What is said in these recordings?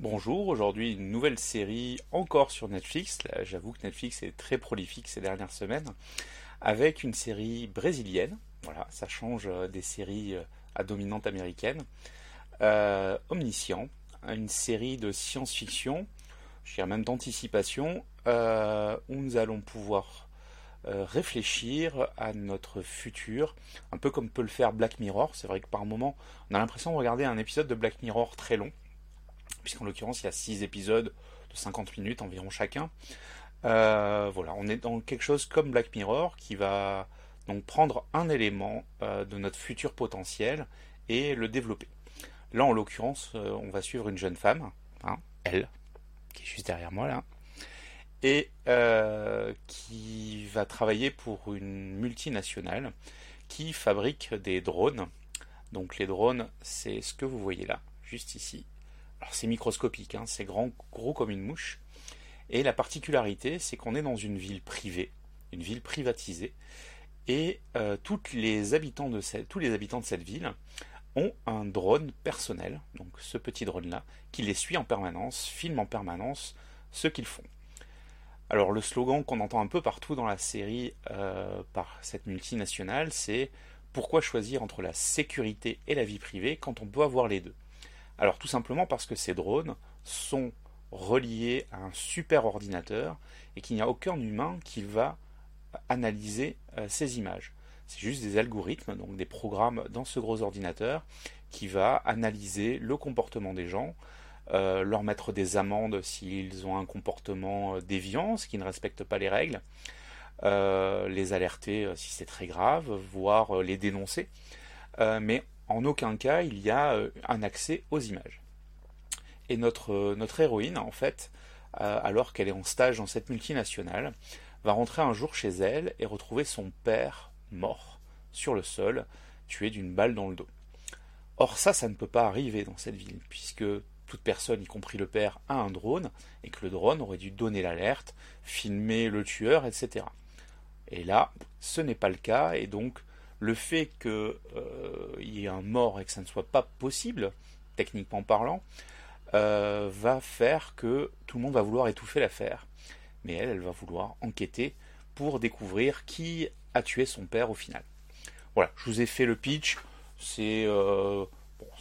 Bonjour, aujourd'hui une nouvelle série encore sur Netflix. J'avoue que Netflix est très prolifique ces dernières semaines, avec une série brésilienne. Voilà, ça change euh, des séries euh, à dominante américaine. Euh, Omniscient, une série de science-fiction, je dirais même d'anticipation, où nous allons pouvoir réfléchir à notre futur, un peu comme peut le faire Black Mirror. C'est vrai que par moment, on a l'impression de regarder un épisode de Black Mirror très long puisqu'en l'occurrence il y a 6 épisodes de 50 minutes environ chacun. Euh, voilà, on est dans quelque chose comme Black Mirror qui va donc prendre un élément euh, de notre futur potentiel et le développer. Là, en l'occurrence, euh, on va suivre une jeune femme, hein, elle, qui est juste derrière moi là, et qui va travailler pour une multinationale qui fabrique des drones. Donc les drones, c'est ce que vous voyez là, juste ici. C'est microscopique, hein, c'est grand, gros comme une mouche. Et la particularité, c'est qu'on est dans une ville privée, une ville privatisée, et euh, tous les habitants de cette ville ont un drone personnel, donc ce petit drone-là, qui les suit en permanence, filme en permanence ce qu'ils font. Alors le slogan qu'on entend un peu partout dans la série euh, par cette multinationale, c'est pourquoi choisir entre la sécurité et la vie privée quand on peut avoir les deux? Alors tout simplement parce que ces drones sont reliés à un super ordinateur et qu'il n'y a aucun humain qui va analyser euh, ces images. C'est juste des algorithmes, donc des programmes dans ce gros ordinateur qui va analyser le comportement des gens, euh, leur mettre des amendes s'ils ont un comportement euh, déviant, ce qui ne respecte pas les règles, les alerter si c'est très grave, voire les dénoncer. mais en aucun cas il y a euh, un accès aux images. Et notre, euh, notre héroïne, en fait, euh, alors qu'elle est en stage dans cette multinationale, va rentrer un jour chez elle et retrouver son père mort sur le sol, tué d'une balle dans le dos. Or ça, ça ne peut pas arriver dans cette ville, puisque toute personne, y compris le père, a un drone, et que le drone aurait dû donner l'alerte, filmer le tueur, etc. Et là, ce n'est pas le cas, et donc le fait qu'il euh, y ait un mort et que ça ne soit pas possible, techniquement parlant, euh, va faire que tout le monde va vouloir étouffer l'affaire. Mais elle, elle va vouloir enquêter pour découvrir qui a tué son père au final. Voilà, je vous ai fait le pitch. C'est euh,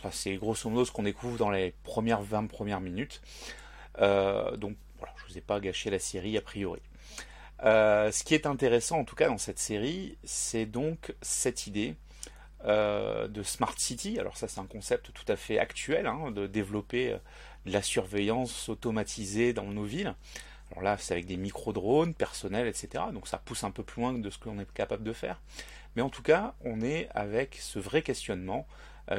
ça c'est grosso modo ce qu'on découvre dans les premières 20 premières minutes. donc voilà, je vous ai pas gâché la série a priori. Euh, ce qui est intéressant en tout cas dans cette série, c'est donc cette idée euh, de Smart City. Alors ça c'est un concept tout à fait actuel, hein, de développer euh, la surveillance automatisée dans nos villes. Alors là c'est avec des micro-drones personnels, etc. Donc ça pousse un peu plus loin de ce qu'on est capable de faire. Mais en tout cas on est avec ce vrai questionnement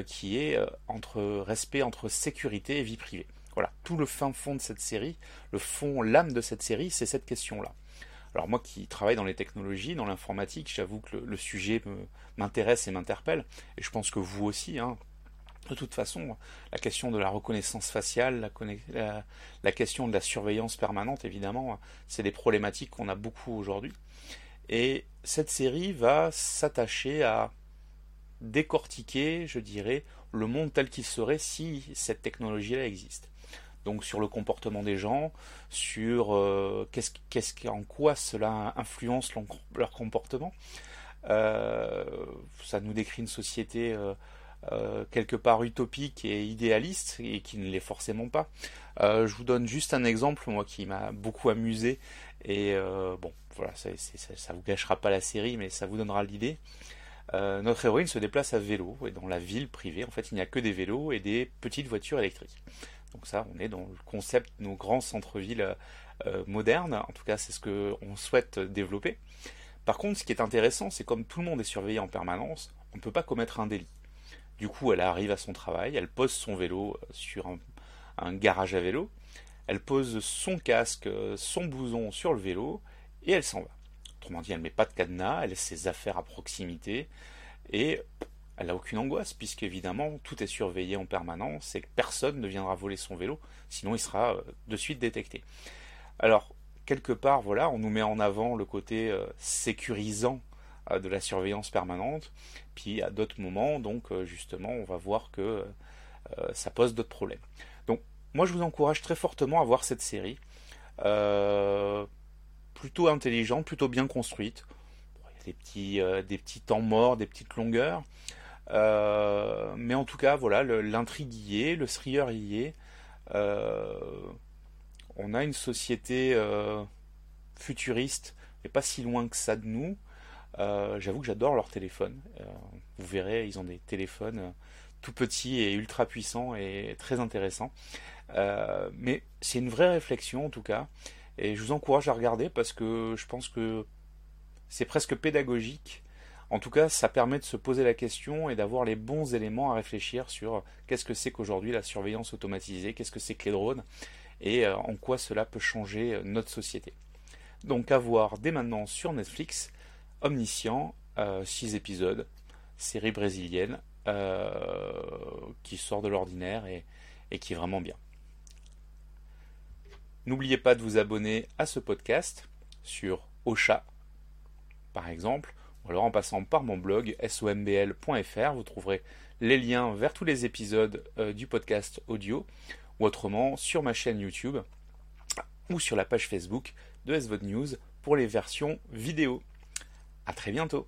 qui est entre respect entre sécurité et vie privée. Voilà, tout le fin fond de cette série, le fond, l'âme de cette série, c'est cette question-là. Alors moi qui travaille dans les technologies, dans l'informatique, j'avoue que le, sujet m'intéresse et m'interpelle, et je pense que vous aussi. Hein. De toute façon, la question de la reconnaissance faciale, la, question de la surveillance permanente, évidemment, c'est des problématiques qu'on a beaucoup aujourd'hui. Et cette série va s'attacher à décortiquer, je dirais, le monde tel qu'il serait si cette technologie-là existe donc sur le comportement des gens, sur euh, qu'est-ce, en quoi cela influence leur, comportement. Euh, ça nous décrit une société euh, quelque part utopique et idéaliste et qui ne l'est forcément pas. je vous donne juste un exemple, moi qui m'a beaucoup amusé et bon, voilà, ça, ça, vous gâchera pas la série, mais ça vous donnera l'idée. notre héroïne se déplace à vélo et dans la ville privée, en fait, il n'y a que des vélos et des petites voitures électriques. Donc ça, on est dans le concept de nos grands centres-villes euh, modernes. En tout cas, c'est ce qu'on souhaite développer. Par contre, ce qui est intéressant, c'est comme tout le monde est surveillé en permanence, on ne peut pas commettre un délit. Du coup, elle arrive à son travail, elle pose son vélo euh, sur un, garage à vélo, elle pose son casque, euh, son bouson sur le vélo, et elle s'en va. Autrement dit, elle ne met pas de cadenas, elle a ses affaires à proximité, et elle n'a aucune angoisse, puisque évidemment tout est surveillé en permanence et personne ne viendra voler son vélo, sinon il sera euh, de suite détecté. Alors, quelque part, voilà, on nous met en avant le côté euh, sécurisant euh, de la surveillance permanente, puis à d'autres moments, donc justement, on va voir que ça pose d'autres problèmes. Donc, moi je vous encourage très fortement à voir cette série. plutôt intelligente, plutôt bien construite. il y a des petits, des petits temps morts, des petites longueurs. Mais en tout cas, voilà, l'intrigue y est, le thriller y est. on a une société futuriste, mais pas si loin que ça de nous. Euh, j'avoue que j'adore leur téléphone. Euh, vous verrez, ils ont des téléphones euh, tout petits et ultra puissants et très intéressants. mais c'est une vraie réflexion en tout cas. Et je vous encourage à regarder parce que je pense que c'est presque pédagogique. En tout cas, ça permet de se poser la question et d'avoir les bons éléments à réfléchir sur qu'est-ce que c'est qu'aujourd'hui la surveillance automatisée, qu'est-ce que c'est que les drones et en quoi cela peut changer notre société. Donc à voir dès maintenant sur Netflix, Omniscient, 6 euh, épisodes, série brésilienne, euh, qui sort de l'ordinaire et, qui est vraiment bien. N'oubliez pas de vous abonner à ce podcast sur Ocha, par exemple, alors en passant par mon blog sombl.fr, vous trouverez les liens vers tous les épisodes euh, du podcast audio, ou autrement sur ma chaîne YouTube ou sur la page Facebook de SVOD News pour les versions vidéo. A très bientôt